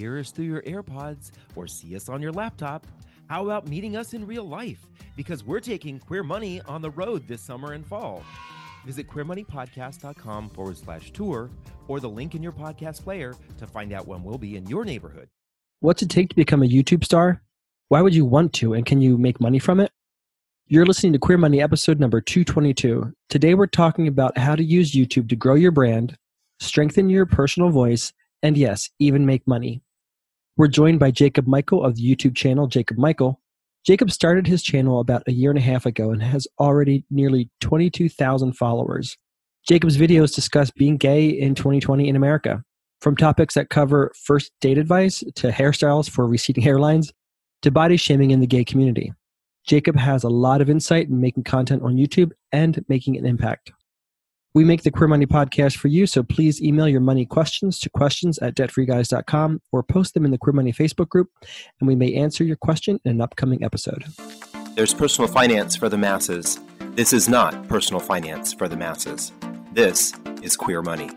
hear us through your AirPods or see us on your laptop, how about meeting us in real life? Because we're taking Queer Money on the road this summer and fall. Visit queermoneypodcast.com forward slash tour or the link in your podcast player to find out when we'll be in your neighborhood. What's it take to become a YouTube star? Why would you want to, and can you make money from it? You're listening to Queer Money episode number 222. Today we're talking about how to use YouTube to grow your brand, strengthen your personal voice, and yes, even make money. We're joined by Jacob Michael of the YouTube channel Jacob Michael. Jacob started his channel about a year and a half ago and has already nearly 22,000 followers. Jacob's videos discuss being gay in 2020 in America, from topics that cover first date advice to hairstyles for receding hairlines to body shaming in the gay community. Jacob has a lot of insight in making content on YouTube and making an impact. We make the Queer Money podcast for you, so please email your money questions to questions at debtfreeguys.com or post them in the Queer Money Facebook group, and we may answer your question in an upcoming episode. There's personal finance for the masses. This is not personal finance for the masses. This is Queer Money.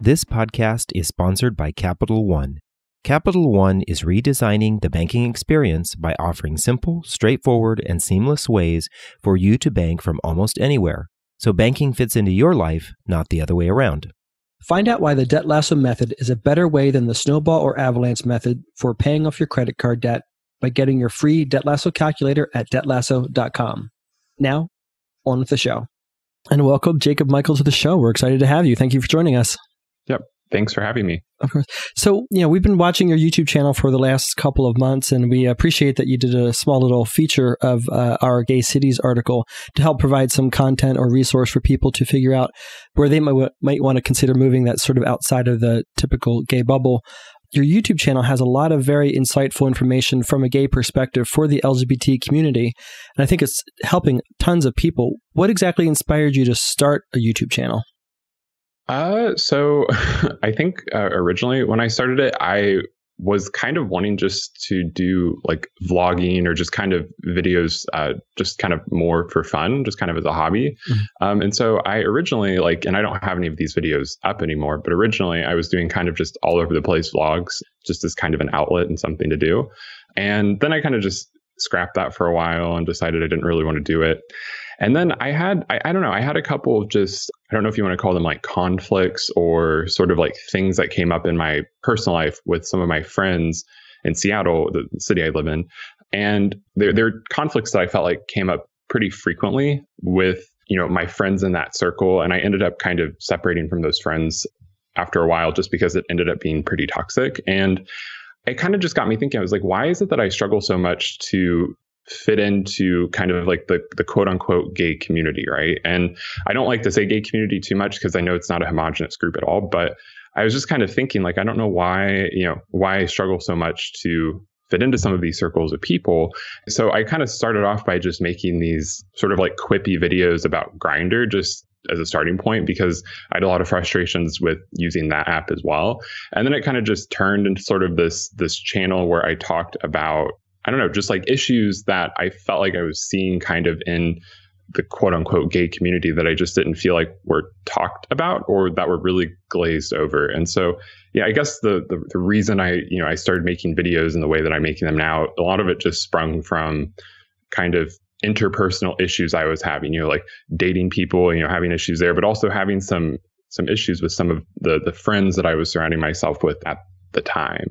This podcast is sponsored by Capital One. Capital One is redesigning the banking experience by offering simple, straightforward, and seamless ways for you to bank from almost anywhere. So banking fits into your life, not the other way around. Find out why the Debt Lasso method is a better way than the snowball or avalanche method for paying off your credit card debt by getting your free Debt Lasso calculator at debtlasso.com. Now, on with the show. And welcome Jacob Michael to the show. We're excited to have you. Thank you for joining us. Yep. Thanks for having me. Of course. So, you know, we've been watching your YouTube channel for the last couple of months, and we appreciate that you did a small little feature of uh, our Gay Cities article to help provide some content or resource for people to figure out where they might, might want to consider moving that sort of outside of the typical gay bubble. Your YouTube channel has a lot of very insightful information from a gay perspective for the LGBT community, and I think it's helping tons of people. What exactly inspired you to start a YouTube channel? Uh, so I think uh, originally when I started it, I was kind of wanting just to do like vlogging or just kind of videos, uh, just kind of more for fun, just kind of as a hobby. Mm-hmm. Um, and so I originally like, and I don't have any of these videos up anymore, but originally I was doing kind of just all over the place vlogs, just as kind of an outlet and something to do. And then I kind of just scrapped that for a while and decided I didn't really want to do it. And then I had, I, I, don't know, I had a couple of just, I don't know if you want to call them like conflicts or sort of like things that came up in my personal life with some of my friends in Seattle, the city I live in. And there, there are conflicts that I felt like came up pretty frequently with, you know, my friends in that circle. And I ended up kind of separating from those friends after a while just because it ended up being pretty toxic. And it kind of just got me thinking. I was like, why is it that I struggle so much to fit into kind of like the, the quote unquote gay community, right? And I don't like to say gay community too much because I know it's not a homogenous group at all, but I was just kind of thinking like I don't know why, you know, why I struggle so much to fit into some of these circles of people. So I kind of started off by just making these sort of like quippy videos about Grindr just as a starting point because I had a lot of frustrations with using that app as well. And then it kind of just turned into sort of this this channel where I talked about I don't know, just like issues that I felt like I was seeing kind of in the quote unquote gay community that I just didn't feel like were talked about or that were really glazed over. And so, yeah, I guess the, the, the reason I, you know, I started making videos in the way that I'm making them now, a lot of it just sprung from kind of interpersonal issues I was having, you know, like dating people, you know, having issues there, but also having some some issues with some of the the friends that I was surrounding myself with at the time.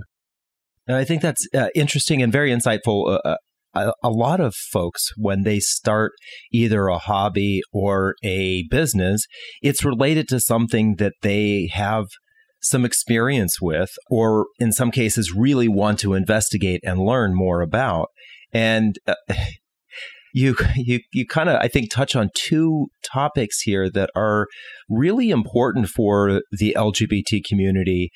I think that's uh, interesting and very insightful. Uh, uh, a, a lot of folks, when they start either a hobby or a business, it's related to something that they have some experience with, or in some cases, really want to investigate and learn more about. And uh, you you you kind of I think touch on two topics here that are really important for the LGBT community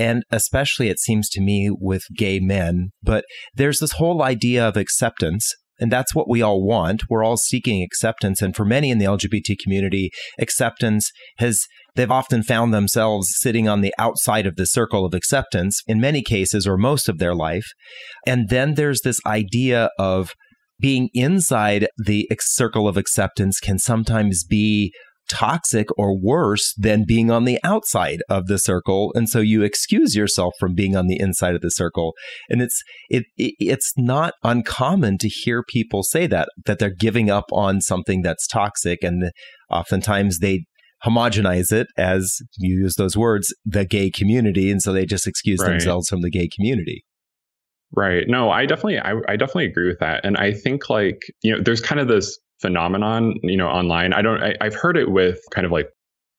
and especially it seems to me with gay men. But there's this whole idea of acceptance. And that's what we all want. We're all seeking acceptance. And for many in the LGBT community, acceptance has, they've often found themselves sitting on the outside of the circle of acceptance in many cases or most of their life. And then there's this idea of being inside the circle of acceptance can sometimes be toxic or worse than being on the outside of the circle. And so you excuse yourself from being on the inside of the circle. And it's it, it, it's not uncommon to hear people say that that they're giving up on something that's toxic. And oftentimes they homogenize it as you use those words the gay community. And so they just excuse right. themselves from the gay community. Right. No i definitely I, I definitely agree with that. And i think like you know there's kind of this phenomenon you know online. I don't I, i've heard it with kind of like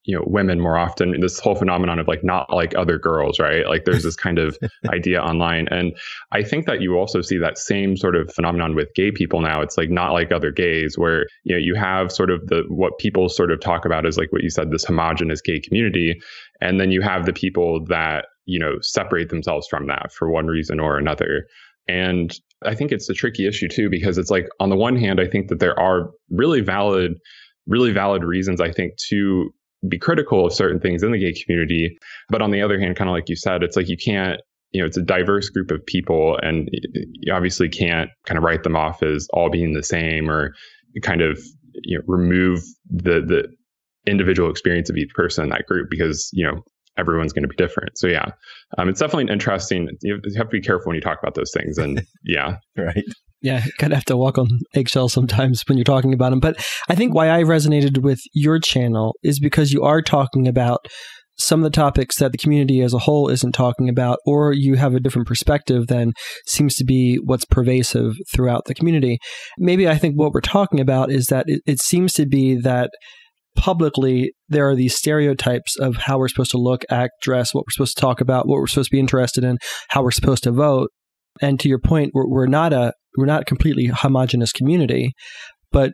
you know women more often this whole phenomenon of like not like other girls right? Like there's this kind of idea online. And i think that you also see that same sort of phenomenon with gay people now. It's like not like other gays where you know you have sort of the what people sort of talk about is like what you said this homogenous gay community. And then you have the people that you know separate themselves from that for one reason or another. And i think it's a tricky issue too because it's like on the one hand i think that there are really valid really valid reasons i think to be critical of certain things in the gay community. But on the other hand, kind of like you said, it's like you can't, you know, it's a diverse group of people and you obviously can't kind of write them off as all being the same or kind of, you know, remove the, the individual experience of each person in that group because, you know, everyone's going to be different. So yeah, um, it's definitely interesting. You have to be careful when you talk about those things. And yeah, right yeah, kind of have to walk on eggshells sometimes when you're talking about them. But I think why I resonated with your channel is because you are talking about some of the topics that the community as a whole isn't talking about, or you have a different perspective than seems to be what's pervasive throughout the community. Maybe I think what we're talking about is that it, it seems to be that publicly there are these stereotypes of how we're supposed to look, act, dress, what we're supposed to talk about, what we're supposed to be interested in, how we're supposed to vote. And to your point, we're, we're not a we're not a completely homogenous community, but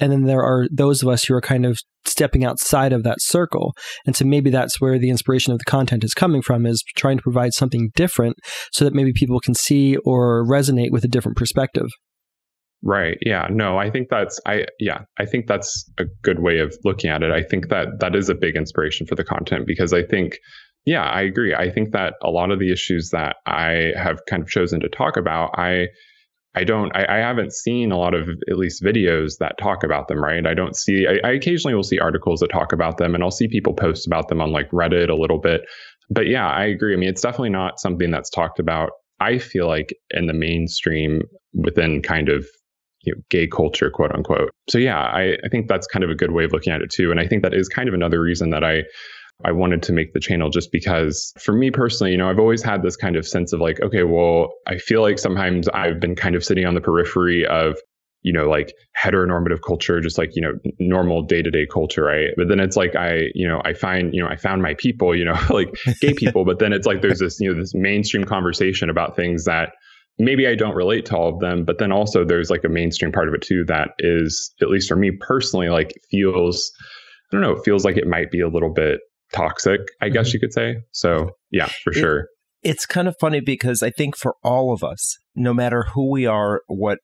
and then there are those of us who are kind of stepping outside of that circle. And so maybe that's where the inspiration of the content is coming from is trying to provide something different so that maybe people can see or resonate with a different perspective. Right. Yeah. No, I think that's I yeah, I think that's a good way of looking at it. I think that that is a big inspiration for the content because I think yeah, I agree. I think that a lot of the issues that I have kind of chosen to talk about, I I don't, I, I, haven't seen a lot of at least videos that talk about them, right? I don't see, I, I, occasionally will see articles that talk about them and I'll see people post about them on like Reddit a little bit. But yeah, I agree. I mean, it's definitely not something that's talked about, I feel like, in the mainstream within kind of you know, gay culture, quote unquote. So yeah, I, I think that's kind of a good way of looking at it too. And I think that is kind of another reason that I I wanted to make the channel just because for me personally, you know, I've always had this kind of sense of like, okay, well, I feel like sometimes I've been kind of sitting on the periphery of, you know, like heteronormative culture, just like, you know, normal day to day culture, right? But then it's like I, you know, I find, you know, I found my people, you know, like gay people, but then it's like there's this, you know, this mainstream conversation about things that maybe I don't relate to all of them, but then also there's like a mainstream part of it too that is, at least for me personally, like feels, I don't know, it feels like it might be a little bit toxic, I guess mm-hmm. you could say. So, yeah, for it, sure. It's kind of funny because I think for all of us, no matter who we are, what,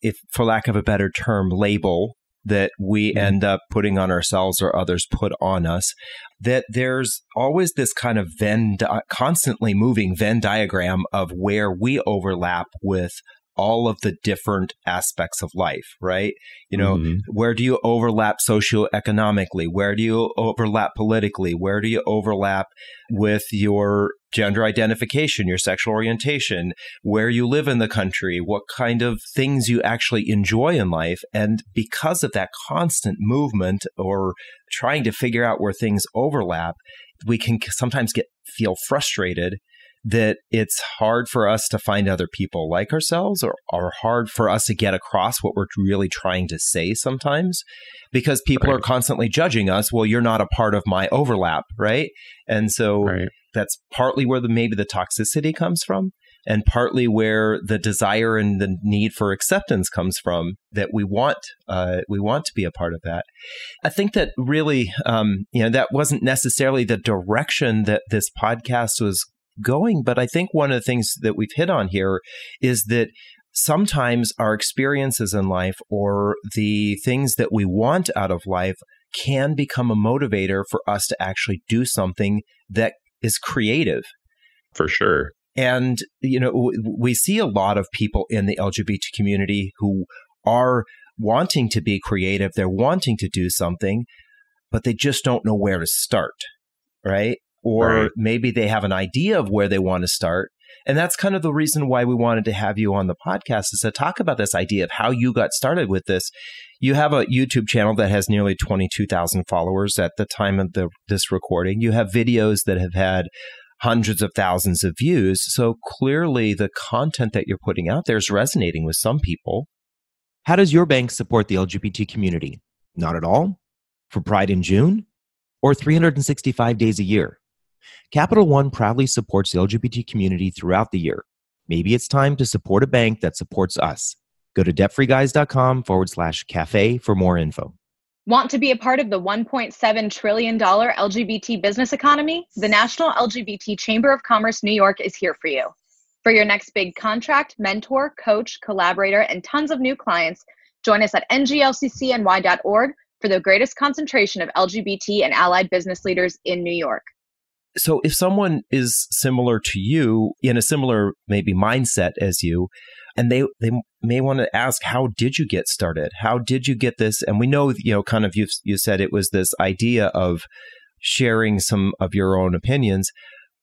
if for lack of a better term, label that we mm-hmm. end up putting on ourselves or others put on us, that there's always this kind of Venn, di- constantly moving Venn diagram of where we overlap with all of the different aspects of life, right? You know, mm-hmm. where do you overlap socioeconomically? Where do you overlap politically? Where do you overlap with your gender identification, your sexual orientation, where you live in the country, what kind of things you actually enjoy in life. And because of that constant movement or trying to figure out where things overlap, we can sometimes get feel frustrated that it's hard for us to find other people like ourselves or, or hard for us to get across what we're really trying to say sometimes because people right. are constantly judging us well you're not a part of my overlap right and so right. that's partly where the maybe the toxicity comes from and partly where the desire and the need for acceptance comes from that we want uh, we want to be a part of that i think that really um, you know that wasn't necessarily the direction that this podcast was going. But I think one of the things that we've hit on here is that sometimes our experiences in life or the things that we want out of life can become a motivator for us to actually do something that is creative. For sure. And, you know, we see a lot of people in the LGBT community who are wanting to be creative, they're wanting to do something, but they just don't know where to start, right? Or right. maybe they have an idea of where they want to start. And that's kind of the reason why we wanted to have you on the podcast is to talk about this idea of how you got started with this. You have a YouTube channel that has nearly 22,000 followers at the time of the, this recording. You have videos that have had hundreds of thousands of views. So clearly the content that you're putting out there is resonating with some people. How does your bank support the LGBT community? Not at all? For Pride in June? Or 365 days a year? Capital One proudly supports the LGBT community throughout the year. Maybe it's time to support a bank that supports us. Go to debtfreeguys.com forward slash cafe for more info. Want to be a part of the $1.7 trillion LGBT business economy? The National LGBT Chamber of Commerce New York is here for you. For your next big contract, mentor, coach, collaborator, and tons of new clients, join us at nglccny.org for the greatest concentration of LGBT and allied business leaders in New York. So, if someone is similar to you in a similar maybe mindset as you, and they they may want to ask how did you get started? How did you get this? And we know you know kind of you you said it was this idea of sharing some of your own opinions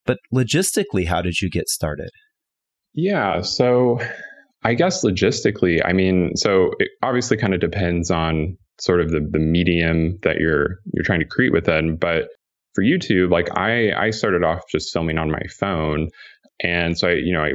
but logistically how did you get started? Yeah so i guess logistically i mean so it obviously kind of depends on sort of the, the medium that you're you're trying to create within but for YouTube, like I, I started off just filming on my phone and so I, you know, I,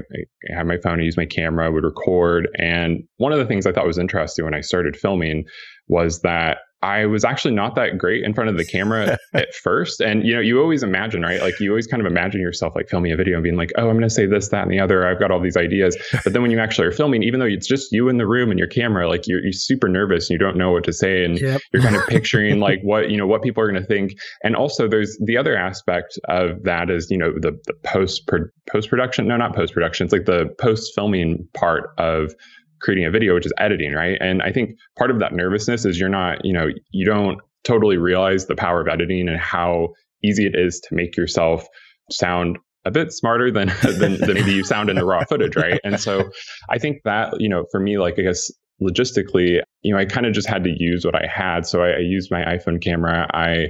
I had my phone, I used my camera, I would record. And one of the things I thought was interesting when I started filming was that I was actually not that great in front of the camera at first. And, you know, you always imagine, right? Like you always kind of imagine yourself like filming a video and being like, oh, I'm going to say this, that, and the other. I've got all these ideas. But then when you actually are filming, even though it's just you in the room and your camera, like you're, you're super nervous and you don't know what to say. And yep. you're kind of picturing like what, you know, what people are going to think. And also there's the other aspect of that is, you know, the, the post, post production. No, not post production. It's like the post filming part of creating a video, which is editing, right? And I think part of that nervousness is you're not, you know, you don't totally realize the power of editing and how easy it is to make yourself sound a bit smarter than, than, than maybe you sound in the raw footage, right? And so I think that, you know, for me, like, I guess logistically, you know, I kind of just had to use what I had. So I, I used my iPhone camera. I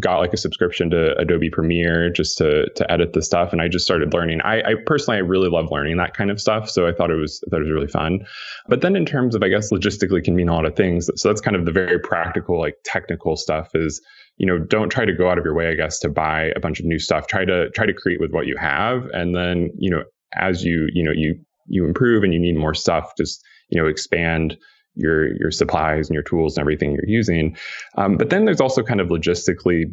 got like a subscription to Adobe Premiere just to to edit the stuff, and I just started learning. I, I personally I really love learning that kind of stuff, so I thought it was I thought it was really fun. But then in terms of I guess logistically can mean a lot of things. So that's kind of the very practical like technical stuff is you know don't try to go out of your way I guess to buy a bunch of new stuff. Try to try to create with what you have, and then you know as you you know you you improve and you need more stuff, just you know expand your your supplies and your tools and everything you're using. Um, but then there's also kind of logistically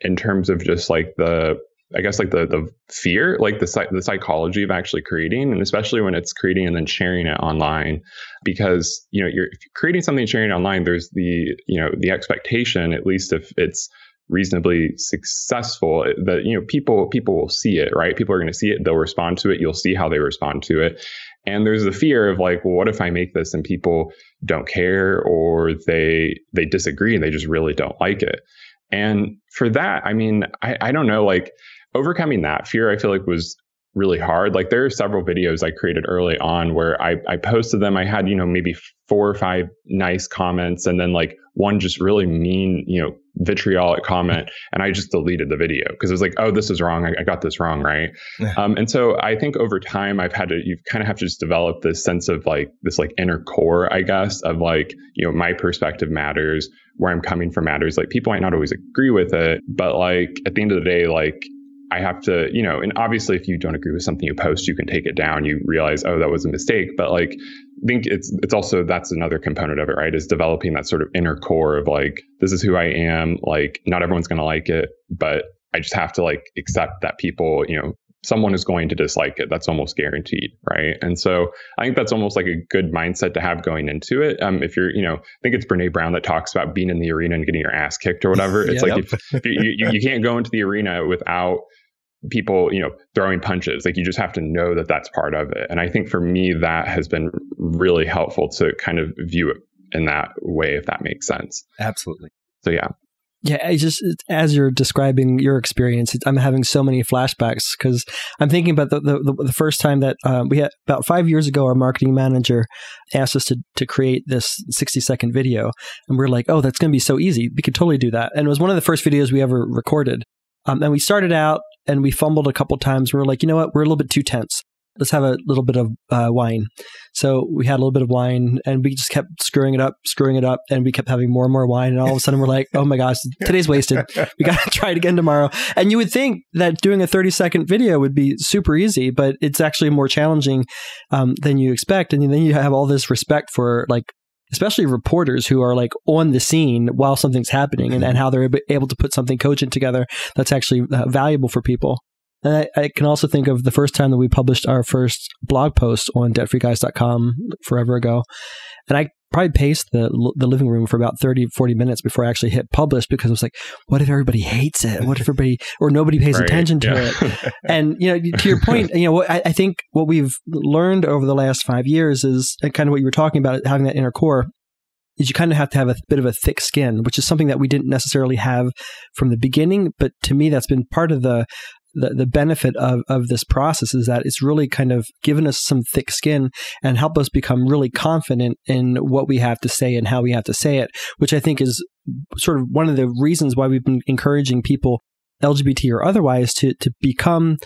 in terms of just like the I guess like the the fear, like the the psychology of actually creating, and especially when it's creating and then sharing it online, because you know you're if you're creating something and sharing it online, there's the you know the expectation, at least if it's reasonably successful that you know people people will see it right? People are going to see it they'll respond to it you'll see how they respond to it and there's the fear of like well what if i make this and people don't care or they they disagree and they just really don't like it? And for that i mean i, I don't know like overcoming that fear i feel like was really hard. Like there are several videos I created early on where I, I posted them. I had, you know, maybe four or five nice comments and then like one just really mean, you know, vitriolic comment. And I just deleted the video because it was like, oh, this is wrong. I, I got this wrong. Right. um, and so I think over time I've had to, you kind of have to just develop this sense of like this like inner core, I guess, of like, you know, my perspective matters, where I'm coming from matters. Like people might not always agree with it, but like at the end of the day, like I have to, you know, and obviously if you don't agree with something you post, you can take it down. You realize, oh, that was a mistake. But like, I think it's it's also that's another component of it, right? Is developing that sort of inner core of like, this is who I am. Like, not everyone's gonna like it, but I just have to like accept that people, you know, someone is going to dislike it. That's almost guaranteed, right? And so I think that's almost like a good mindset to have going into it. Um, if you're, you know, I think it's Brene Brown that talks about being in the arena and getting your ass kicked or whatever. It's like if, if you, you, you can't go into the arena without people, you know, throwing punches. Like you just have to know that that's part of it. And I think for me, that has been really helpful to kind of view it in that way, if that makes sense. Absolutely. So yeah. Yeah, I just as you're describing your experience, I'm having so many flashbacks because I'm thinking about the, the, the first time that um, we had about five years ago, our marketing manager asked us to to create this 60 second video, and we are like, oh, that's going to be so easy. We could totally do that, and it was one of the first videos we ever recorded. Um, and we started out and we fumbled a couple times. We were like, you know what, we're a little bit too tense let's have a little bit of uh, wine. So we had a little bit of wine and we just kept screwing it up, screwing it up, and we kept having more and more wine. And all of a sudden we're like, oh my gosh, today's wasted. We got to try it again tomorrow. And you would think that doing a 30 second video would be super easy, but it's actually more challenging um, than you expect. And then you have all this respect for like, especially reporters who are like on the scene while something's happening and, and how they're able to put something cogent together that's actually uh, valuable for people. And I, I, can also think of the first time that we published our first blog post on debtfreeguys.com forever ago. And I probably paced the the living room for about 30, 40 minutes before I actually hit publish because I was like, what if everybody hates it? What if everybody or nobody pays right, attention to yeah. it? and, you know, to your point, you know, I, I think what we've learned over the last five years is uh, kind of what you were talking about, having that inner core is you kind of have to have a bit of a thick skin, which is something that we didn't necessarily have from the beginning. But to me, that's been part of the the, the benefit of, of this process is that it's really kind of given us some thick skin and help us become really confident in what we have to say and how we have to say it, which I think is sort of one of the reasons why we've been encouraging people LGBT or otherwise to to become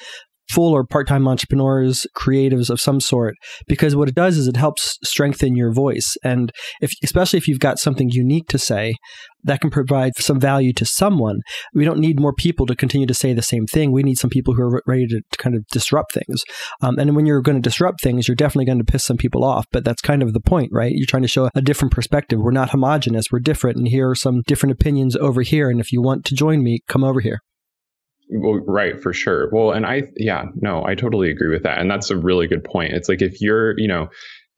full or part-time entrepreneurs, creatives of some sort, because what it does is it helps strengthen your voice. And if, especially if you've got something unique to say, that can provide some value to someone. We don't need more people to continue to say the same thing. We need some people who are ready to, to kind of disrupt things. Um, and when you're going to disrupt things, you're definitely going to piss some people off. But that's kind of the point, right? You're trying to show a different perspective. We're not homogenous. We're different. And here are some different opinions over here. And if you want to join me, come over here. Well, right, for sure. Well, and I, yeah, no, I totally agree with that. And that's a really good point. It's like if you're, you know,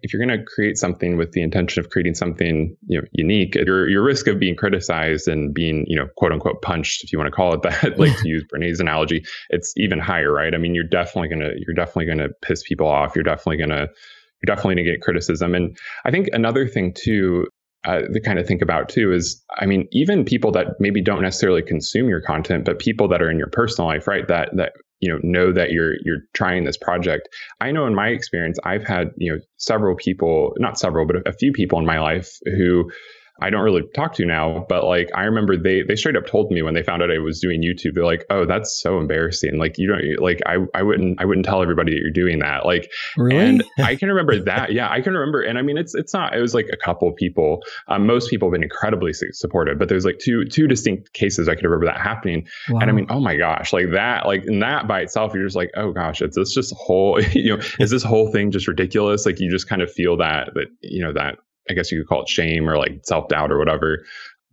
if you're going to create something with the intention of creating something you know unique your your risk of being criticized and being you know quote unquote punched if you want to call it that like to use Brene's analogy it's even higher right i mean you're definitely to you're definitely to piss people off you're definitely to you're definitely to get criticism and i think another thing too uh, to kind of think about too is i mean even people that maybe don't necessarily consume your content but people that are in your personal life right that that you know know that you're you're trying this project. I know in my experience i've had you know several people not several but a few people in my life who I don't really talk to now, but like I remember they they straight up told me when they found out I was doing YouTube, they're like, "Oh, that's so embarrassing. Like you don't like I I wouldn't I wouldn't tell everybody that you're doing that." Like really? and I can remember that. Yeah, I can remember and I mean it's it's not it was like a couple people. Um, most people have been incredibly supportive, but there's like two two distinct cases I can remember that happening. Wow. And I mean, oh my gosh, like that like in that by itself you're just like, "Oh gosh, it's this just whole, you know, is this whole thing just ridiculous?" Like you just kind of feel that that you know that I guess you could call it shame or like self doubt or whatever.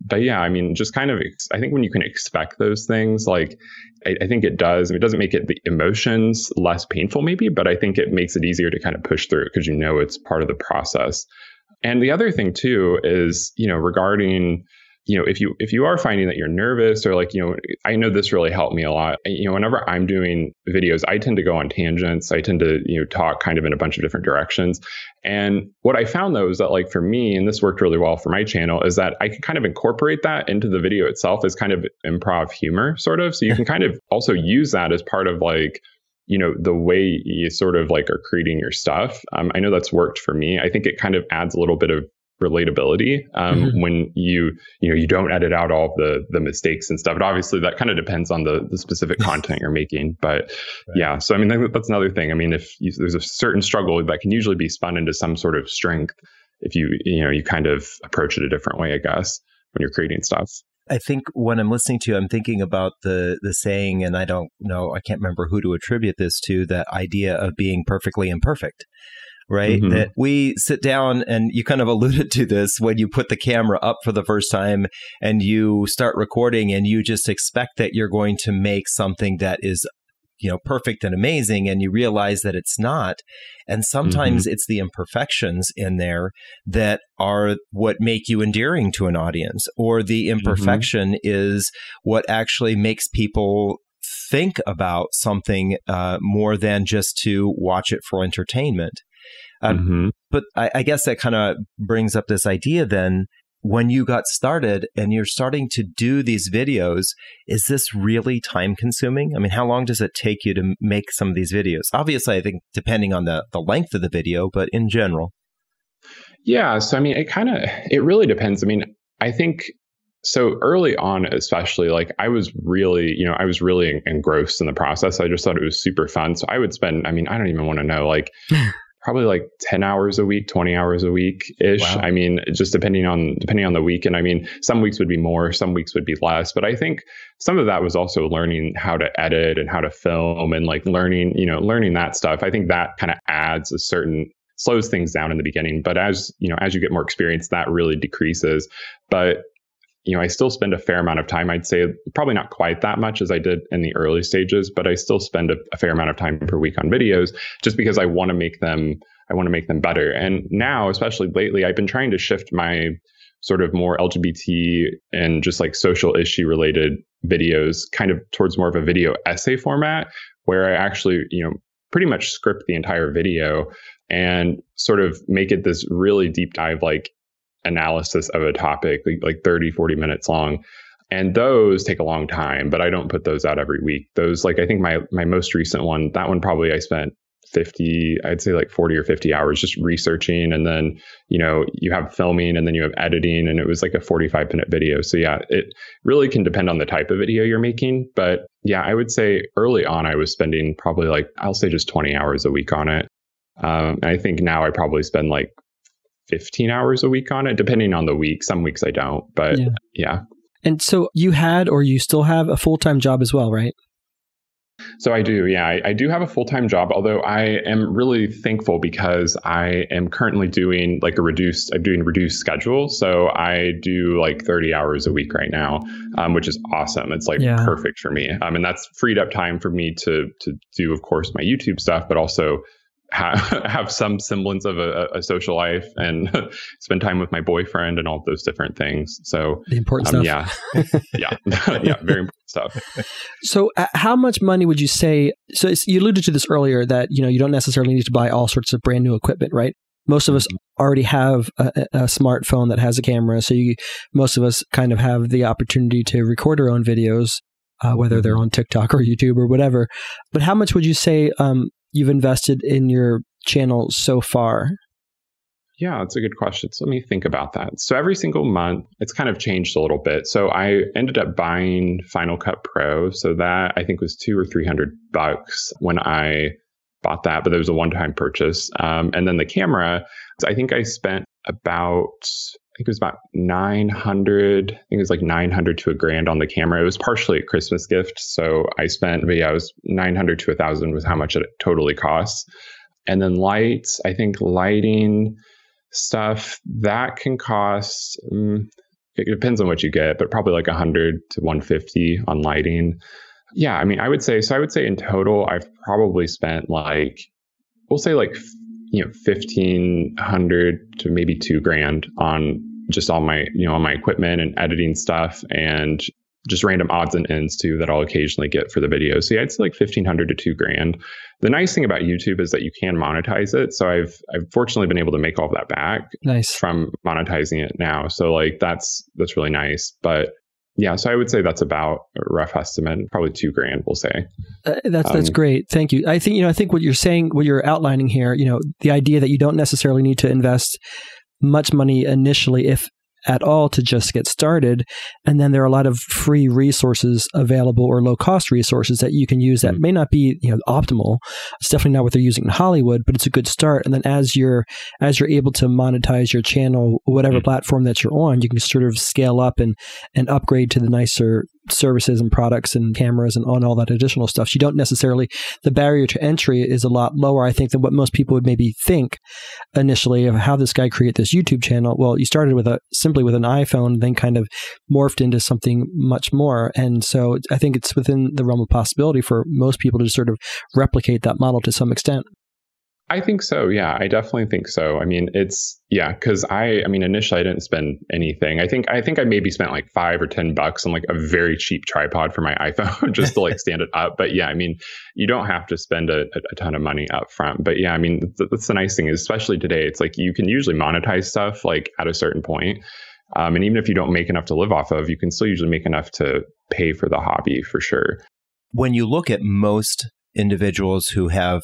But yeah, I mean, just kind of, ex- I think when you can expect those things, like, I, I think it does. I mean, it doesn't make it the emotions less painful, maybe, but I think it makes it easier to kind of push through because you know it's part of the process. And the other thing too is, you know, regarding you know if you if you are finding that you're nervous or like you know i know this really helped me a lot. You know whenever i'm doing videos i tend to go on tangents. I tend to you know talk kind of in a bunch of different directions. And what i found though is that like for me and this worked really well for my channel is that i can kind of incorporate that into the video itself as kind of improv humor sort of. So you can kind of also use that as part of like you know the way you sort of like are creating your stuff. Um, i know that's worked for me. I think it kind of adds a little bit of relatability um, mm-hmm. when you you know you don't edit out all the the mistakes and stuff. But obviously that kind of depends on the the specific content you're making. But right. yeah, so I mean that's another thing. I mean, if you, there's a certain struggle that can usually be spun into some sort of strength if you you know you kind of approach it a different way, I guess, when you're creating stuff. I think when I'm listening to you, I'm thinking about the the saying, and I don't know, I can't remember who to attribute this to. That idea of being perfectly imperfect, right? Mm-hmm. That we sit down and you kind of alluded to this when you put the camera up for the first time and you start recording and you just expect that you're going to make something that is you know perfect and amazing and you realize that it's not and sometimes mm-hmm. it's the imperfections in there that are what make you endearing to an audience or the mm-hmm. imperfection mm-hmm. is what actually makes people think about something uh, more than just to watch it for entertainment um, mm-hmm. But I, I guess that kind of brings up this idea then when you got started and you're starting to do these videos, is this really time consuming? I mean, how long does it take you to make some of these videos? Obviously, I think depending on the, the length of the video, but in general. Yeah. So, I mean, it kind of, it really depends. I mean, I think so early on, especially, like I was really, you know, I was really engrossed in the process. I just thought it was super fun. So I would spend, I mean, I don't even want to know, like, probably like 10 hours a week 20 hours a week ish wow. i mean just depending on depending on the week. And i mean some weeks would be more some weeks would be less. But i think some of that was also learning how to edit and how to film and like learning you know learning that stuff. I think that kind of adds a certain slows things down in the beginning. But as you know as you get more experience that really decreases. But you know, I still spend a fair amount of time. I'd say probably not quite that much as I did in the early stages, but I still spend a, a fair amount of time per week on videos just because I want to make them, I want to make them better. And now, especially lately, I've been trying to shift my sort of more LGBT and just like social issue related videos kind of towards more of a video essay format where I actually, you know, pretty much script the entire video and sort of make it this really deep dive like analysis of a topic, like, like 30, 40 minutes long. And those take a long time, but I don't put those out every week. Those, like, I think my, my most recent one, that one probably I spent 50, I'd say like 40 or 50 hours just researching. And then, you know, you have filming and then you have editing, and it was like a 45 minute video. So, yeah, it really can depend on the type of video you're making. But yeah, I would say early on, I was spending probably like, I'll say just 20 hours a week on it. Um, and I think now I probably spend like 15 hours a week on it, depending on the week. Some weeks I don't, but yeah. yeah. And so you had or you still have a full time job as well, right? So I do, yeah. I, I do have a full time job, although I am really thankful because I am currently doing like a reduced, I'm doing reduced schedule. So I do like 30 hours a week right now, um, which is awesome. It's like yeah. perfect for me. Um, and that's freed up time for me to to do, of course, my YouTube stuff, but also have, have some semblance of a, a social life and spend time with my boyfriend and all those different things. So the important um, stuff. Yeah, yeah, yeah, very important stuff. So, uh, how much money would you say? So, you alluded to this earlier that you know you don't necessarily need to buy all sorts of brand new equipment, right? Most of us mm-hmm. already have a, a, smartphone that has a camera, so you, most of us kind of have the opportunity to record our own videos, uh, whether they're mm-hmm. on TikTok or YouTube or whatever. But how much would you say um, you've invested in your channel so far? Yeah, that's a good question. So let me think about that. So every single month, it's kind of changed a little bit. So I ended up buying Final Cut Pro. So that I think was two or three hundred bucks when I bought that, but it was a one-time purchase. Um, and then the camera, I think I spent about think it was about 900, I think it was like 900 to a grand on the camera. It was partially a Christmas gift. So I spent, but yeah, it was 900 to a thousand was how much it totally costs. And then lights, I think lighting stuff that can cost, um, it depends on what you get, but probably like 100 to 150 on lighting. Yeah, I mean, I would say, so I would say in total, I've probably spent like, we'll say like you know, 1500 to maybe two grand on just all my, you know, on my equipment and editing stuff and just random odds and ends too that I'll occasionally get for the videos. So yeah, it's like 1500 to two grand. The nice thing about YouTube is that you can monetize it. So I've, I've fortunately been able to make all of that back nice. from monetizing it now. So like that's, that's really nice. But yeah, so I would say that's about a rough estimate, probably two grand, we'll say. Uh, that's that's um, great. Thank you. I think you know. I think what you're saying, what you're outlining here, you know, the idea that you don't necessarily need to invest much money initially if at all to just get started. And then there are a lot of free resources available or low cost resources that you can use that mm-hmm. may not be, you know, optimal. It's definitely not what they're using in Hollywood, but it's a good start. And then as you're as you're able to monetize your channel, whatever mm-hmm. platform that you're on, you can sort of scale up and and upgrade to the nicer services and products and cameras and on all that additional stuff. You don't necessarily the barrier to entry is a lot lower, I think, than what most people would maybe think initially of how this guy create this YouTube channel. Well, you started with a simply with an iPhone, then kind of morphed into something much more. And so I think it's within the realm of possibility for most people to sort of replicate that model to some extent. I think so. Yeah, I definitely think so. I mean, it's yeah, because I, I mean, initially I didn't spend anything. I think I think I maybe spent like five or ten bucks on like a very cheap tripod for my iPhone just to like stand it up. But yeah, I mean, you don't have to spend a, a ton of money up front. But yeah, I mean, th- that's the nice thing especially today, it's like you can usually monetize stuff like at a certain point. Um, and even if you don't make enough to live off of, you can still usually make enough to pay for the hobby for sure. When you look at most individuals who have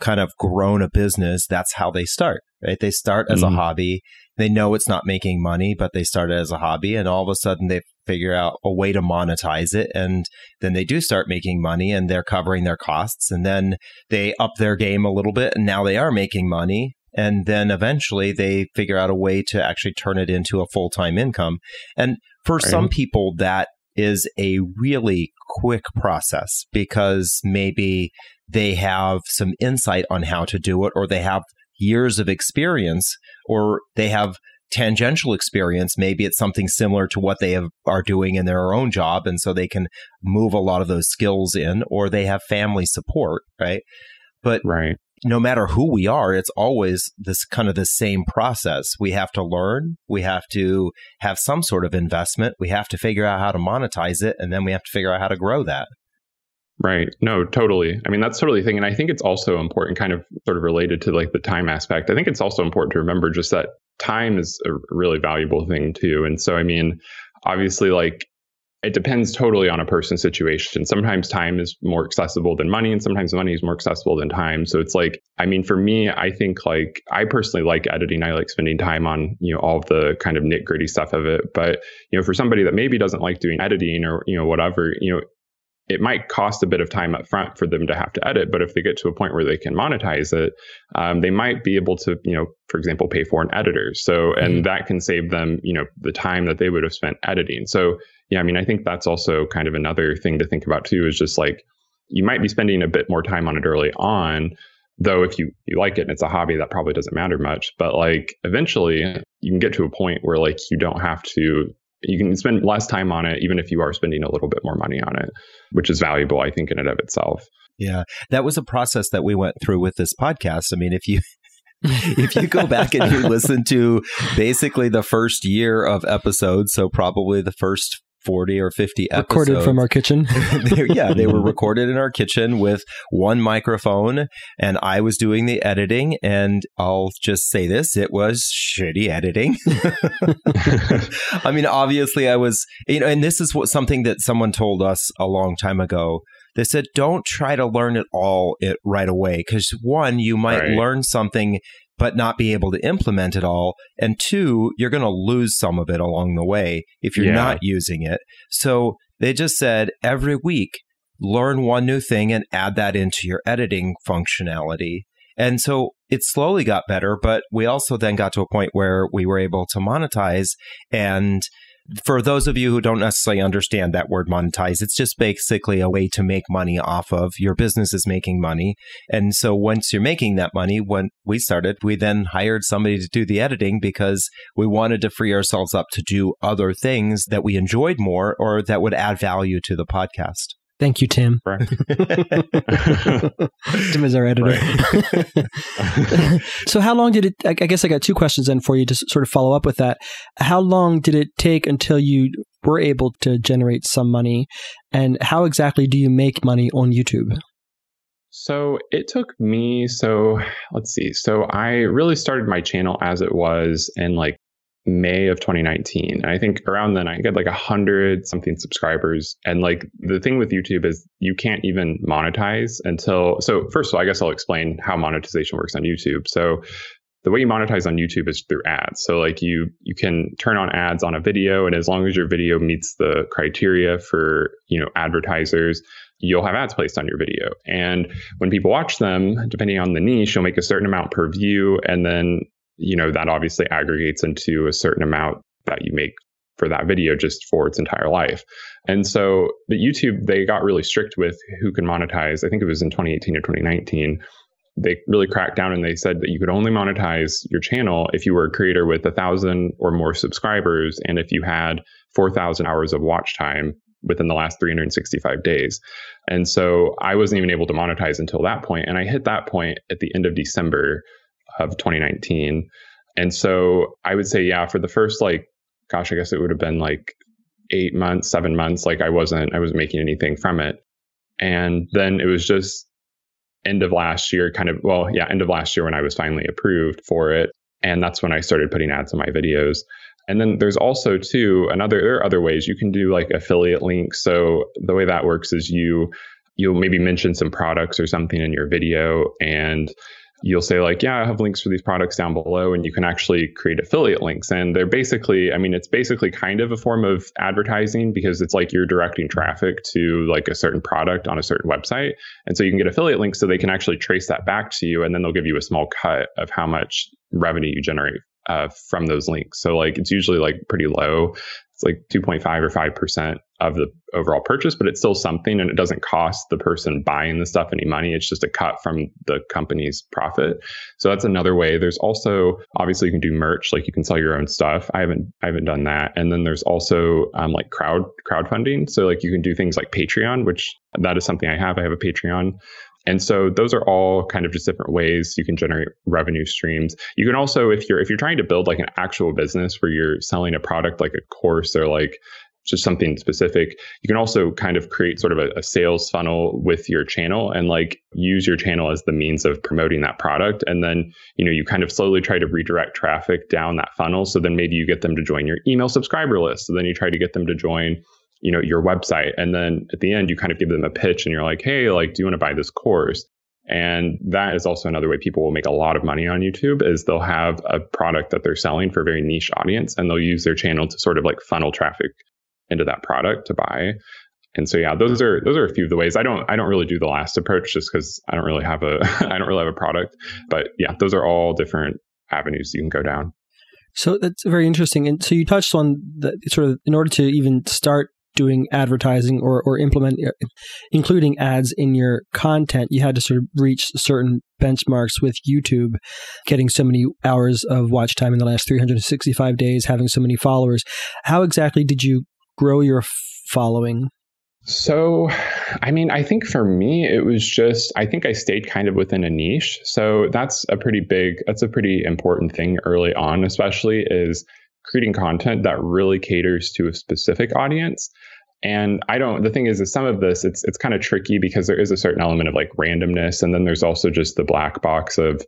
kind of grown a business, that's how they start, right? They start as mm-hmm. a hobby. They know it's not making money, but they start it as a hobby and all of a sudden they figure out a way to monetize it. And then they do start making money and they're covering their costs. And then they up their game a little bit and now they are making money. And then eventually they figure out a way to actually turn it into a full time income. And for right. some people, that is a really quick process because maybe they have some insight on how to do it or they have years of experience or they have tangential experience maybe it's something similar to what they have, are doing in their own job and so they can move a lot of those skills in or they have family support right but right no matter who we are, it's always this kind of the same process. We have to learn, we have to have some sort of investment, we have to figure out how to monetize it, and then we have to figure out how to grow that. Right. No, totally. I mean, that's totally the thing. And I think it's also important, kind of sort of related to like the time aspect. I think it's also important to remember just that time is a really valuable thing too. And so, I mean, obviously, like it depends totally on a person's situation. Sometimes time is more accessible than money, and sometimes money is more accessible than time. So it's like, I mean, for me, I think like I personally like editing. I like spending time on, you know, all the kind of nit gritty stuff of it. But, you know, for somebody that maybe doesn't like doing editing or, you know, whatever, you know, it might cost a bit of time up front for them to have to edit, but if they get to a point where they can monetize it, um, they might be able to, you know, for example, pay for an editor. So, and mm-hmm. that can save them, you know, the time that they would have spent editing. So, yeah, I mean, I think that's also kind of another thing to think about too, is just like you might be spending a bit more time on it early on. Though if you, you like it and it's a hobby, that probably doesn't matter much. But like eventually you can get to a point where like you don't have to you can spend less time on it, even if you are spending a little bit more money on it, which is valuable, I think, in and of itself. Yeah, that was a process that we went through with this podcast. I mean, if you if you go back and you listen to basically the first year of episodes, so probably the first 40 or 50 episodes. Recorded from our kitchen. yeah, they were recorded in our kitchen with one microphone, and I was doing the editing. And I'll just say this it was shitty editing. I mean, obviously, I was, you know, and this is what something that someone told us a long time ago. They said, don't try to learn it all it right away because one, you might right. learn something but not be able to implement it all. And two, you're going to lose some of it along the way if you're yeah. not using it. So they just said every week, learn one new thing and add that into your editing functionality. And so it slowly got better, but we also then got to a point where we were able to monetize and for those of you who don't necessarily understand that word monetize, it's just basically a way to make money off of your business is making money. And so once you're making that money, when we started, we then hired somebody to do the editing because we wanted to free ourselves up to do other things that we enjoyed more or that would add value to the podcast. Thank you, Tim. Right. Tim is our editor. Right. so, how long did it? I guess I got two questions then for you to sort of follow up with that. How long did it take until you were able to generate some money, and how exactly do you make money on YouTube? So it took me, so let's see. So I really started my channel as it was in like May of 2019. And I think around then I get like a hundred something subscribers. And like the thing with YouTube is you can't even monetize until so first of all, I guess I'll explain how monetization works on YouTube. So the way you monetize on YouTube is through ads. So like you you can turn on ads on a video and as long as your video meets the criteria for, you know, advertisers, you'll have ads placed on your video. And when people watch them, depending on the niche, you'll make a certain amount per view and then you know, that obviously aggregates into a certain amount that you make for that video just for its entire life. And so, but YouTube, they got really strict with who can monetize. I think it was in 2018 or 2019. They really cracked down and they said that you could only monetize your channel if you were a creator with a thousand or more subscribers and if you had 4,000 hours of watch time within the last 365 days. And so I wasn't even able to monetize until that point. And I hit that point at the end of December of 2019. And so I would say, yeah, for the first like, gosh, I guess it would have been like eight months, seven months, like I wasn't, I wasn't making anything from it. And then it was just end of last year, kind of, well, yeah, end of last year when I was finally approved for it. And that's when I started putting ads on my videos. And then there's also too another there are other ways you can do like affiliate links. So the way that works is you you'll maybe mention some products or something in your video and you'll say like yeah i have links for these products down below and you can actually create affiliate links. And they're basically i mean it's basically kind of a form of advertising because it's like you're directing traffic to like a certain product on a certain website. And so you can get affiliate links so they can actually trace that back to you and then they'll give you a small cut of how much revenue you generate uh, from those links. So like it's usually like pretty low. It's like 2.5 or 5% of the overall purchase, but it's still something and it doesn't cost the person buying the stuff any money. It's just a cut from the company's profit. So that's another way. There's also obviously you can do merch, like you can sell your own stuff. I haven't I haven't done that. And then there's also um, like crowd crowdfunding. So like you can do things like Patreon, which that is something I have. I have a Patreon and so those are all kind of just different ways you can generate revenue streams. You can also, if you're if you're trying to build like an actual business where you're selling a product like a course or like just something specific, you can also kind of create sort of a, a sales funnel with your channel and like use your channel as the means of promoting that product. And then, you know, you kind of slowly try to redirect traffic down that funnel. So then maybe you get them to join your email subscriber list. So then you try to get them to join you know your website and then at the end you kind of give them a pitch and you're like hey like do you want to buy this course and that is also another way people will make a lot of money on youtube is they'll have a product that they're selling for a very niche audience and they'll use their channel to sort of like funnel traffic into that product to buy. And so yeah those are those are a few of the ways. I don't i don't really do the last approach just because i don't really have a i don't really have a product. But yeah those are all different avenues you can go down. So that's very interesting. And so you touched on the sort of in order to even start doing advertising or, or implement uh, including ads in your content you had to sort of reach certain benchmarks with youtube getting so many hours of watch time in the last 365 days having so many followers. How exactly did you grow your following so, I mean, I think for me, it was just, I think I stayed kind of within a niche. So that's a pretty big, that's a pretty important thing early on, especially is creating content that really caters to a specific audience. And I don't. The thing is, is some of this it's it's kind of tricky because there is a certain element of like randomness, and then there's also just the black box of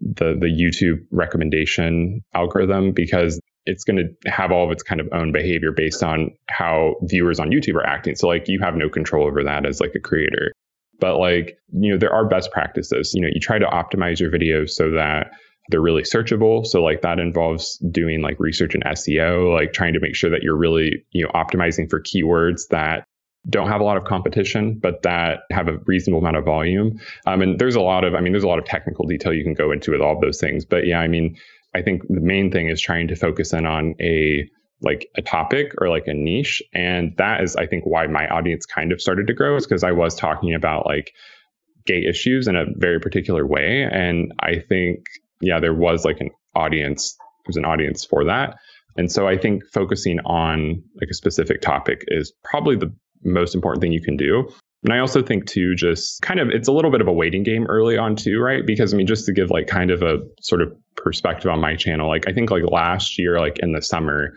the the YouTube recommendation algorithm because it's going to have all of its kind of own behavior based on how viewers on YouTube are acting. So like you have no control over that as like a creator. But like, you know, there are best practices. You know, you try to optimize your videos so that they're really searchable. So like that involves doing like research and SEO, like trying to make sure that you're really, you know, optimizing for keywords that don't have a lot of competition, but that have a reasonable amount of volume. Um, and there's a lot of, I mean, there's a lot of technical detail you can go into with all of those things. But yeah, I mean, I think the main thing is trying to focus in on a like a topic or like a niche. And that is, I think, why my audience kind of started to grow is because I was talking about like gay issues in a very particular way. And I think yeah, there was like an audience, there's an audience for that. And so I think focusing on like a specific topic is probably the most important thing you can do. And I also think too, just kind of, it's a little bit of a waiting game early on too, right? Because I mean, just to give like kind of a sort of perspective on my channel, like I think like last year, like in the summer,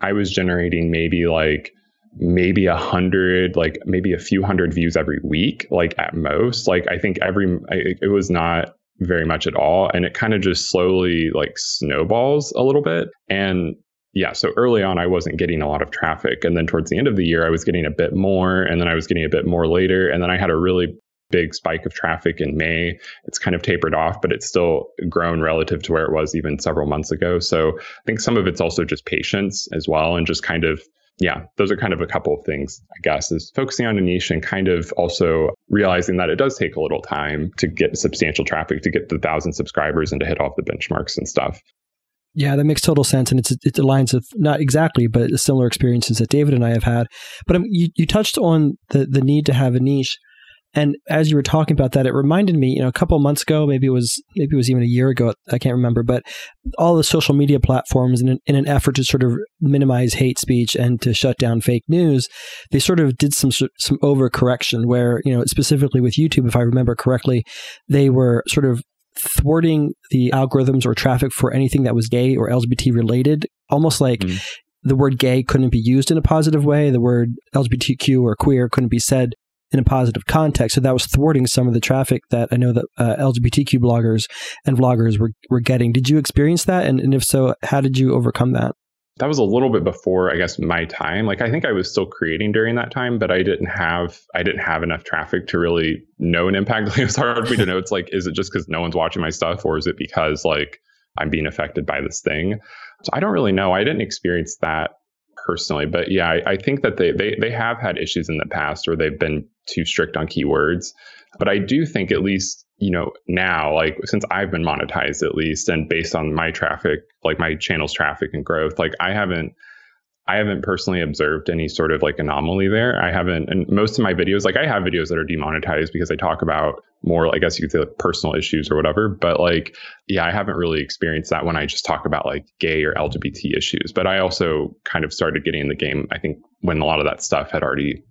I was generating maybe like maybe a hundred, like maybe a few hundred views every week, like at most. Like I think every, it was not very much at all. And it kind of just slowly like snowballs a little bit. And yeah, so early on, I wasn't getting a lot of traffic. And then towards the end of the year, I was getting a bit more. And then I was getting a bit more later. And then I had a really big spike of traffic in May. It's kind of tapered off, but it's still grown relative to where it was even several months ago. So I think some of it's also just patience as well and just kind of yeah, those are kind of a couple of things, I guess, is focusing on a niche and kind of also realizing that it does take a little time to get substantial traffic, to get the thousand subscribers and to hit off the benchmarks and stuff. Yeah, that makes total sense, and it's it aligns with not exactly, but similar experiences that David and I have had. But um, you you touched on the the need to have a niche, and as you were talking about that, it reminded me, you know, a couple months ago, maybe it was maybe it was even a year ago, I can't remember, but all the social media platforms, in an, in an effort to sort of minimize hate speech and to shut down fake news, they sort of did some some overcorrection. Where you know, specifically with YouTube, if I remember correctly, they were sort of thwarting the algorithms or traffic for anything that was gay or LGBT related, almost like. Mm. The word gay couldn't be used in a positive way. The word LGBTQ or queer couldn't be said in a positive context. So that was thwarting some of the traffic that I know that uh, LGBTQ bloggers and vloggers were, were getting. Did you experience that? And, and if so, how did you overcome that? that was a little bit before I guess my time. Like I think I was still creating during that time, but I didn't have I didn't have enough traffic to really know an impact. Like it's hard for me to know. It's like, is it just because no one's watching my stuff, or is it because like I'm being affected by this thing? So I don't really know. I didn't experience that personally, but yeah, I, I think that they, they they have had issues in the past where they've been too strict on keywords. But I do think at least you know, now, like since I've been monetized at least, and based on my traffic, like my channel's traffic and growth, like I haven't, I haven't personally observed any sort of like anomaly there. I haven't, and most of my videos, like I have videos that are demonetized because I talk about more, I guess you could say like personal issues or whatever. But like, yeah, I haven't really experienced that when I just talk about like gay or LGBT issues. But I also kind of started getting in the game, I think, when a lot of that stuff had already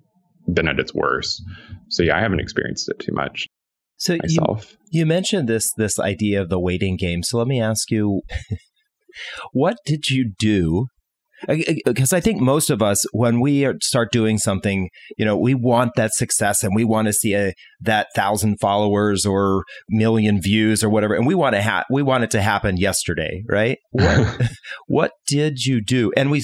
been at its worst. So yeah, I haven't experienced it too much. So myself. You, you mentioned this this idea of the waiting game. So let me ask you, what did you do? Because I think most of us, when we start doing something, you know, we want that success and we want to see a, that thousand followers or million views or whatever, and we want to ha- we want it to happen yesterday, right? What what did you do? And we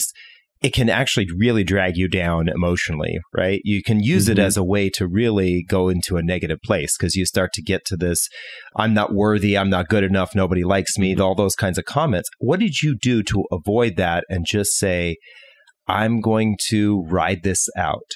it can actually really drag you down emotionally, right? You can use mm-hmm. it as a way to really go into a negative place because you start to get to this I'm not worthy, I'm not good enough, nobody likes me, mm-hmm. all those kinds of comments. What did you do to avoid that and just say, I'm going to ride this out?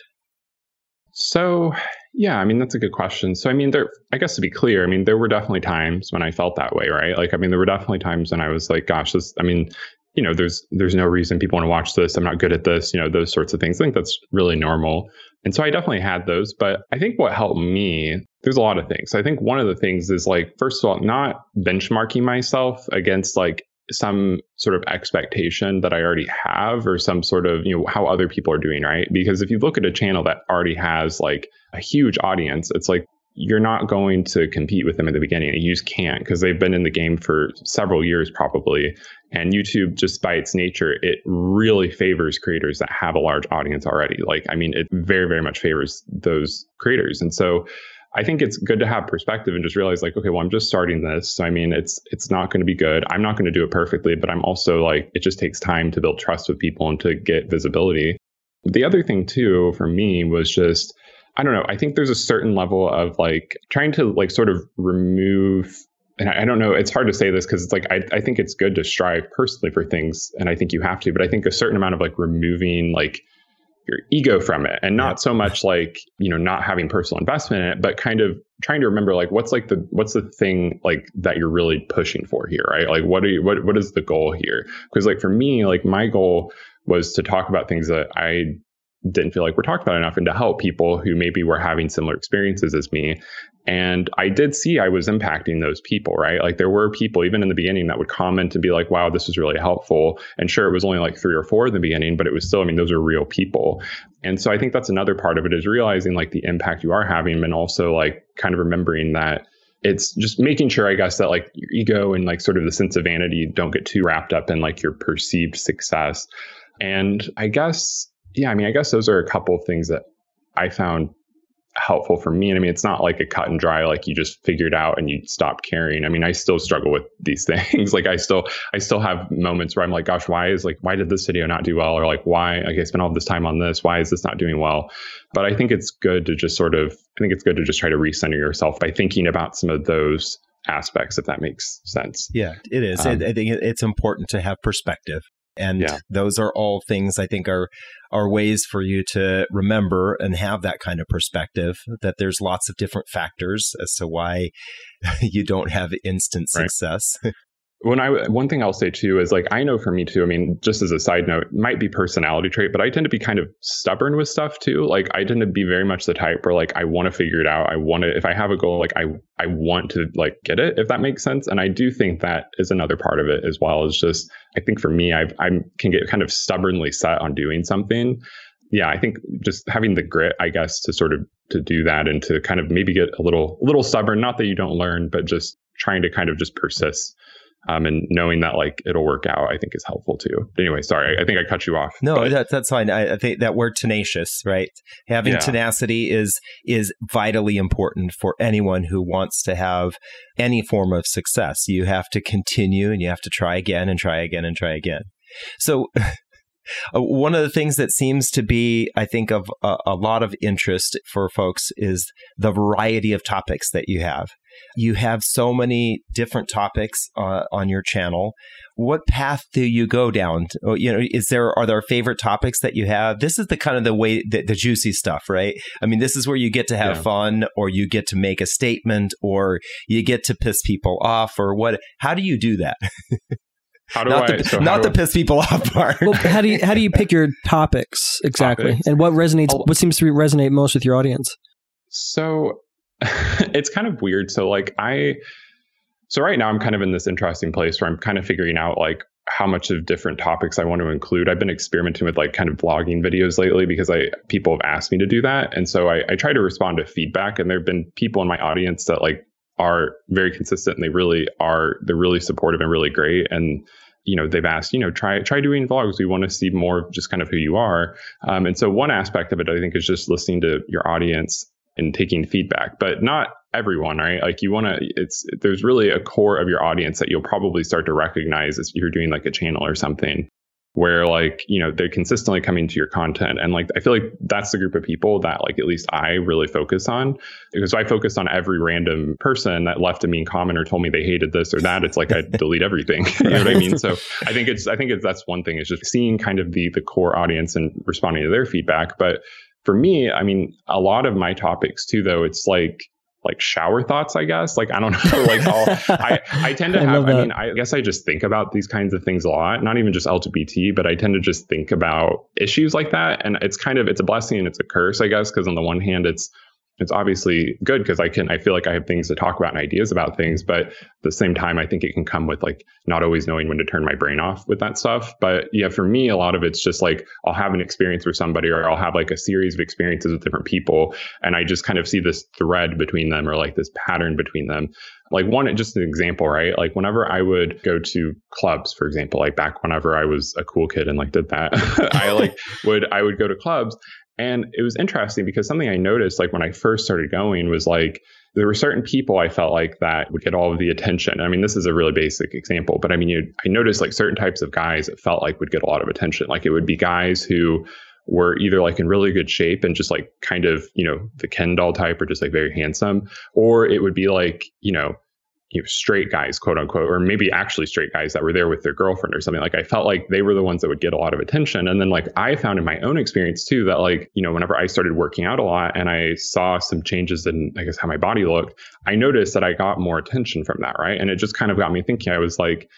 So, yeah, I mean, that's a good question. So, I mean, there, I guess to be clear, I mean, there were definitely times when I felt that way, right? Like, I mean, there were definitely times when I was like, gosh, this, I mean, you know, there's there's no reason people want to watch this. I'm not good at this, you know, those sorts of things. I think that's really normal. And so I definitely had those, but I think what helped me, there's a lot of things. I think one of the things is like, first of all, not benchmarking myself against like some sort of expectation that I already have or some sort of, you know, how other people are doing, right? Because if you look at a channel that already has like a huge audience, it's like you're not going to compete with them at the beginning. You just can't because they've been in the game for several years probably. And YouTube, just by its nature, it really favors creators that have a large audience already. Like, I mean, it very, very much favors those creators. And so I think it's good to have perspective and just realize like, okay, well, I'm just starting this. So, I mean, it's it's not going to be good. I'm not going to do it perfectly, but I'm also like, it just takes time to build trust with people and to get visibility. The other thing too for me was just I don't know. I think there's a certain level of like trying to like sort of remove and I, don't know, it's hard to say this because it's like I, I think it's good to strive personally for things and I think you have to, but I think a certain amount of like removing like your ego from it and not yeah. so much like, you know, not having personal investment in it, but kind of trying to remember like what's like the what's the thing like that you're really pushing for here, right? Like what are you what what is the goal here? Because like for me, like my goal was to talk about things that I didn't feel like we're talked about enough and to help people who maybe were having similar experiences as me. And I did see I was impacting those people, right? Like there were people even in the beginning that would comment and be like, wow, this is really helpful. And sure, it was only like three or four in the beginning, but it was still, I mean, those are real people. And so I think that's another part of it is realizing like the impact you are having and also like kind of remembering that it's just making sure, I guess, that like your ego and like sort of the sense of vanity don't get too wrapped up in like your perceived success. And I guess yeah, I mean, I guess those are a couple of things that I found helpful for me. And I mean, it's not like a cut and dry, like you just figured out and you stop caring. I mean, I still struggle with these things. like I still, I still have moments where I'm like, gosh, why is like, why did this video not do well? Or like, why, like I spent all this time on this. Why is this not doing well? But I think it's good to just sort of, I think it's good to just try to recenter yourself by thinking about some of those aspects, if that makes sense. Yeah, it is. Um, I think it's important to have perspective and yeah. those are all things I think are are ways for you to remember and have that kind of perspective that there's lots of different factors as to why you don't have instant success. Right. when I one thing I'll say too is like I know for me too. I mean, just as a side note, might be personality trait, but I tend to be kind of stubborn with stuff too. Like I tend to be very much the type where like I want to figure it out. I want to if I have a goal, like I I want to like get it if that makes sense. And I do think that is another part of it as well. Is just I think for me, I I can get kind of stubbornly set on doing something. Yeah, I think just having the grit, I guess, to sort of to do that and to kind of maybe get a little a little stubborn. Not that you don't learn, but just trying to kind of just persist um, and knowing that like it'll work out, I think is helpful too. But anyway, sorry, I think I cut you off. No, but. that's that's fine. I, I, think that word tenacious, right? Having yeah. tenacity is is vitally important for anyone who wants to have any form of success. You have to continue, and you have to try again and try again and try again. So. Uh, one of the things that seems to be, I think, of a, a lot of interest for folks is the variety of topics that you have. You have so many different topics uh, on your channel. What path do you go down? Oh, you know, is there are there favorite topics that you have? This is the kind of the way the, the juicy stuff, right? I mean, this is where you get to have yeah. fun, or you get to make a statement, or you get to piss people off, or what? How do you do that? How do not I? The, so not the piss people off part. well, how do you how do you pick your topics exactly, topics. and what resonates? What seems to resonate most with your audience? So it's kind of weird. So like I, so right now I'm kind of in this interesting place where I'm kind of figuring out like how much of different topics I want to include. I've been experimenting with like kind of vlogging videos lately because I people have asked me to do that, and so I, I try to respond to feedback. And there have been people in my audience that like are very consistent and they really are they're really supportive and really great and you know they've asked you know try try doing vlogs we want to see more of just kind of who you are um, and so one aspect of it i think is just listening to your audience and taking feedback but not everyone right? Like you want to it's there's really a core of your audience that you'll probably start to recognize as you're doing like a channel or something where like you know they're consistently coming to your content. And like i feel like that's the group of people that like at least i really focus on. Because i focus on every random person that left a mean comment or told me they hated this or that it's like i delete everything. You know what i mean? So i think it's i think it's that's one thing is just seeing kind of the the core audience and responding to their feedback. But for me i mean a lot of my topics too though it's like like shower thoughts, I guess. Like I don't know, like I I tend to have. I, I mean, I guess I just think about these kinds of things a lot. Not even just LGBT, but I tend to just think about issues like that, and it's kind of it's a blessing and it's a curse, I guess, because on the one hand, it's it's obviously good because I can I feel like I have things to talk about and ideas about things, but at the same time I think it can come with like not always knowing when to turn my brain off with that stuff. But yeah, for me a lot of it's just like I'll have an experience with somebody or I'll have like a series of experiences with different people and I just kind of see this thread between them or like this pattern between them. Like one just an example, right? Like whenever I would go to clubs, for example, like back whenever I was a cool kid and like did that, I like would I would go to clubs and it was interesting because something I noticed, like when I first started going, was like there were certain people I felt like that would get all of the attention. I mean, this is a really basic example, but I mean, you, I noticed like certain types of guys that felt like would get a lot of attention. Like it would be guys who were either like in really good shape and just like kind of, you know, the Ken doll type or just like very handsome, or it would be like, you know, you know, straight guys, quote unquote, or maybe actually straight guys that were there with their girlfriend or something. Like I felt like they were the ones that would get a lot of attention. And then like I found in my own experience too that like, you know, whenever I started working out a lot and I saw some changes in I guess how my body looked, I noticed that I got more attention from that. Right. And it just kind of got me thinking, I was like,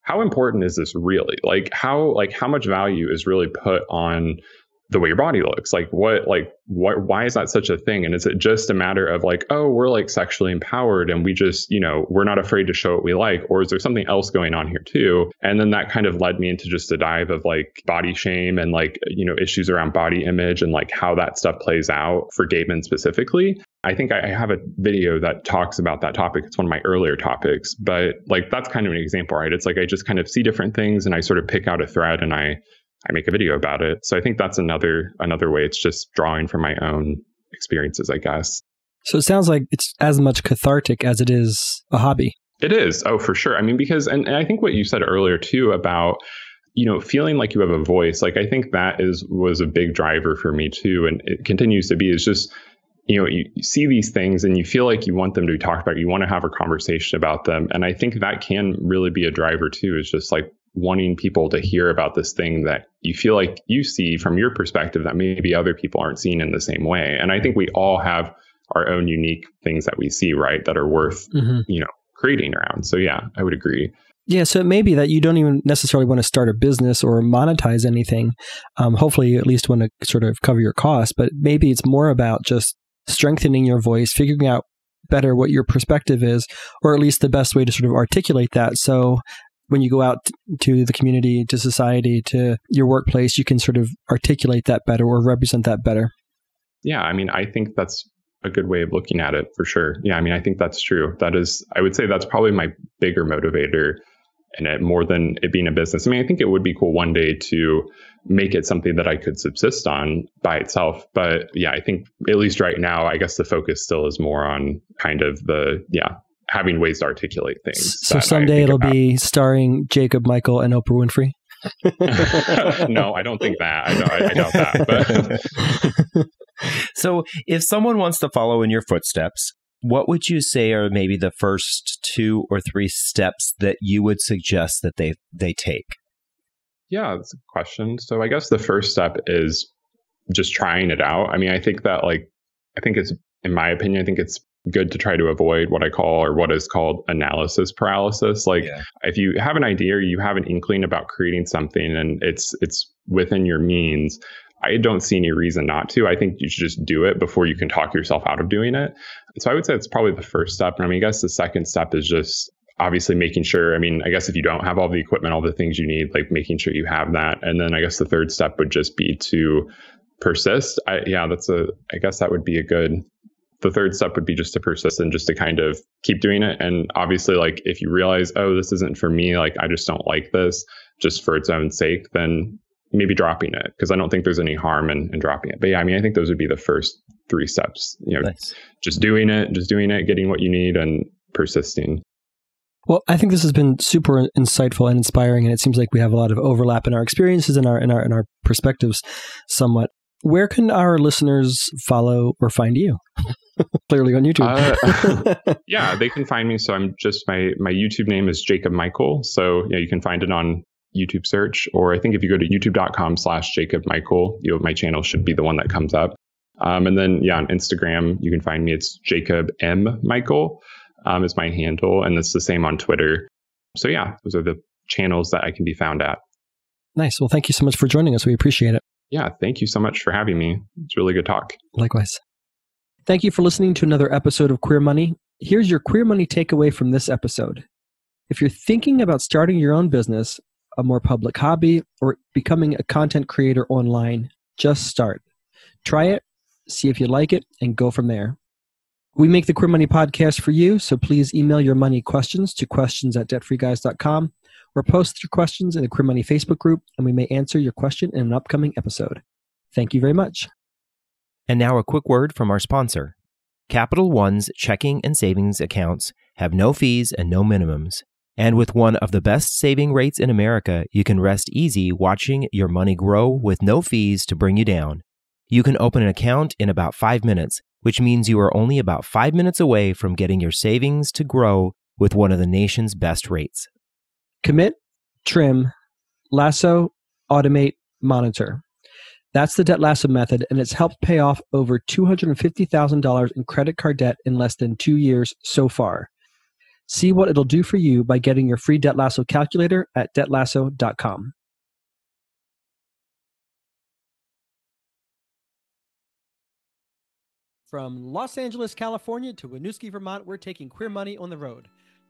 how important is this really? Like how like how much value is really put on the way your body looks. Like what like what why is that such a thing? And is it just a matter of like oh we're like sexually empowered and we just you know we're not afraid to show what we like? Or is there something else going on here too? And then that kind of led me into just a dive of like body shame and like you know issues around body image and like how that stuff plays out for gay men specifically. I think I have a video that talks about that topic. It's one of my earlier topics, but like that's kind of an example, right? It's like I just kind of see different things and I sort of pick out a thread and I I make a video about it. So I think that's another another way. It's just drawing from my own experiences, I guess. So it sounds like it's as much cathartic as it is a hobby. It is. Oh, for sure. I mean, because and, and I think what you said earlier too about you know feeling like you have a voice like i think that is was a big driver for me too and it continues to be is just you know you, you, see these things and you feel like you want them to be talked about you want to have a conversation about them and i think that can really be a driver too is just like wanting people to hear about this thing that you feel like you see from your perspective that maybe other people aren't seeing in the same way. And I think we all have our own unique things that we see, right, that are worth, mm-hmm. you know, creating around. So yeah, I would agree. Yeah, so it may be that you don't even necessarily want to start a business or monetize anything. Um, hopefully, you at least want to sort of cover your costs, but maybe it's more about just strengthening your voice, figuring out better what your perspective is, or at least the best way to sort of articulate that. So when you go out to the community, to society, to your workplace, you can sort of articulate that better or represent that better. Yeah, I mean, I think that's a good way of looking at it for sure. Yeah, I mean, I think that's true. That is, I would say that's probably my bigger motivator in it more than it being a business. I mean, I think it would be cool one day to make it something that I could subsist on by itself. But yeah, I think at least right now, I guess the focus still is more on kind of the, yeah, having ways to articulate things. So someday it'll about. be starring Jacob Michael and Oprah Winfrey. no, I don't think that. I, I, I doubt that. But. so, if someone wants to follow in your footsteps, what would you say are maybe the first two or three steps that you would suggest that they they take? Yeah, that's a question. So, I guess the first step is just trying it out. I mean, I think that like I think it's in my opinion, I think it's good to try to avoid what I call or what is called analysis paralysis. Like yeah. if you have an idea or you have an inkling about creating something and it's it's within your means, I don't see any reason not to. I think you should just do it before you can talk yourself out of doing it. So I would say it's probably the first step. And I mean, I guess the second step is just obviously making sure. I mean, I guess if you don't have all the equipment, all the things you need, like making sure you have that. And then I guess the third step would just be to persist. I, yeah, that's a, I guess that would be a good the third step would be just to persist and just to kind of keep doing it. And obviously, like if you realize, oh, this isn't for me, like I just don't like this just for its own sake, then maybe dropping it because I don't think there's any harm in, in, dropping it. But yeah, I mean, I think those would be the first three steps. You know, nice. just doing it, just doing it, getting what you need, and persisting. Well, I think this has been super insightful and inspiring, and it seems like we have a lot of overlap in our experiences and our in our in our perspectives, somewhat. Where can our listeners follow or find you? Clearly on YouTube. uh, yeah, they can find me. So I'm just my my YouTube name is Jacob Michael. So yeah, you can find it on YouTube search, or I think if you go to youtube.com slash Jacob Michael, you know, my channel should be the one that comes up. Um, and then yeah, on Instagram, you can find me. It's Jacob M Michael um, is my handle, and it's the same on Twitter. So yeah, those are the channels that I can be found at. Nice. Well, thank you so much for joining us. We appreciate it. Yeah, thank you so much for having me. It's really good talk. Likewise. Thank you for listening to another episode of Queer Money. Here's your Queer Money takeaway from this episode. If you're thinking about starting your own business, a more public hobby, or becoming a content creator online, just start. Try it, see if you like it, and go from there. We make the Queer Money podcast for you, so please email your money questions to questions at debtfreeguys.com or post your questions in the Queer Money Facebook group, and we may answer your question in an upcoming episode. Thank you very much. And now a quick word from our sponsor. Capital One's checking and savings accounts have no fees and no minimums. And with one of the best saving rates in America, you can rest easy watching your money grow with no fees to bring you down. You can open an account in about five minutes, which means you are only about five minutes away from getting your savings to grow with one of the nation's best rates. Commit, trim, lasso, automate, monitor. That's the Debt Lasso method, and it's helped pay off over $250,000 in credit card debt in less than two years so far. See what it'll do for you by getting your free Debt Lasso calculator at debtlasso.com. From Los Angeles, California to Winooski, Vermont, we're taking queer money on the road.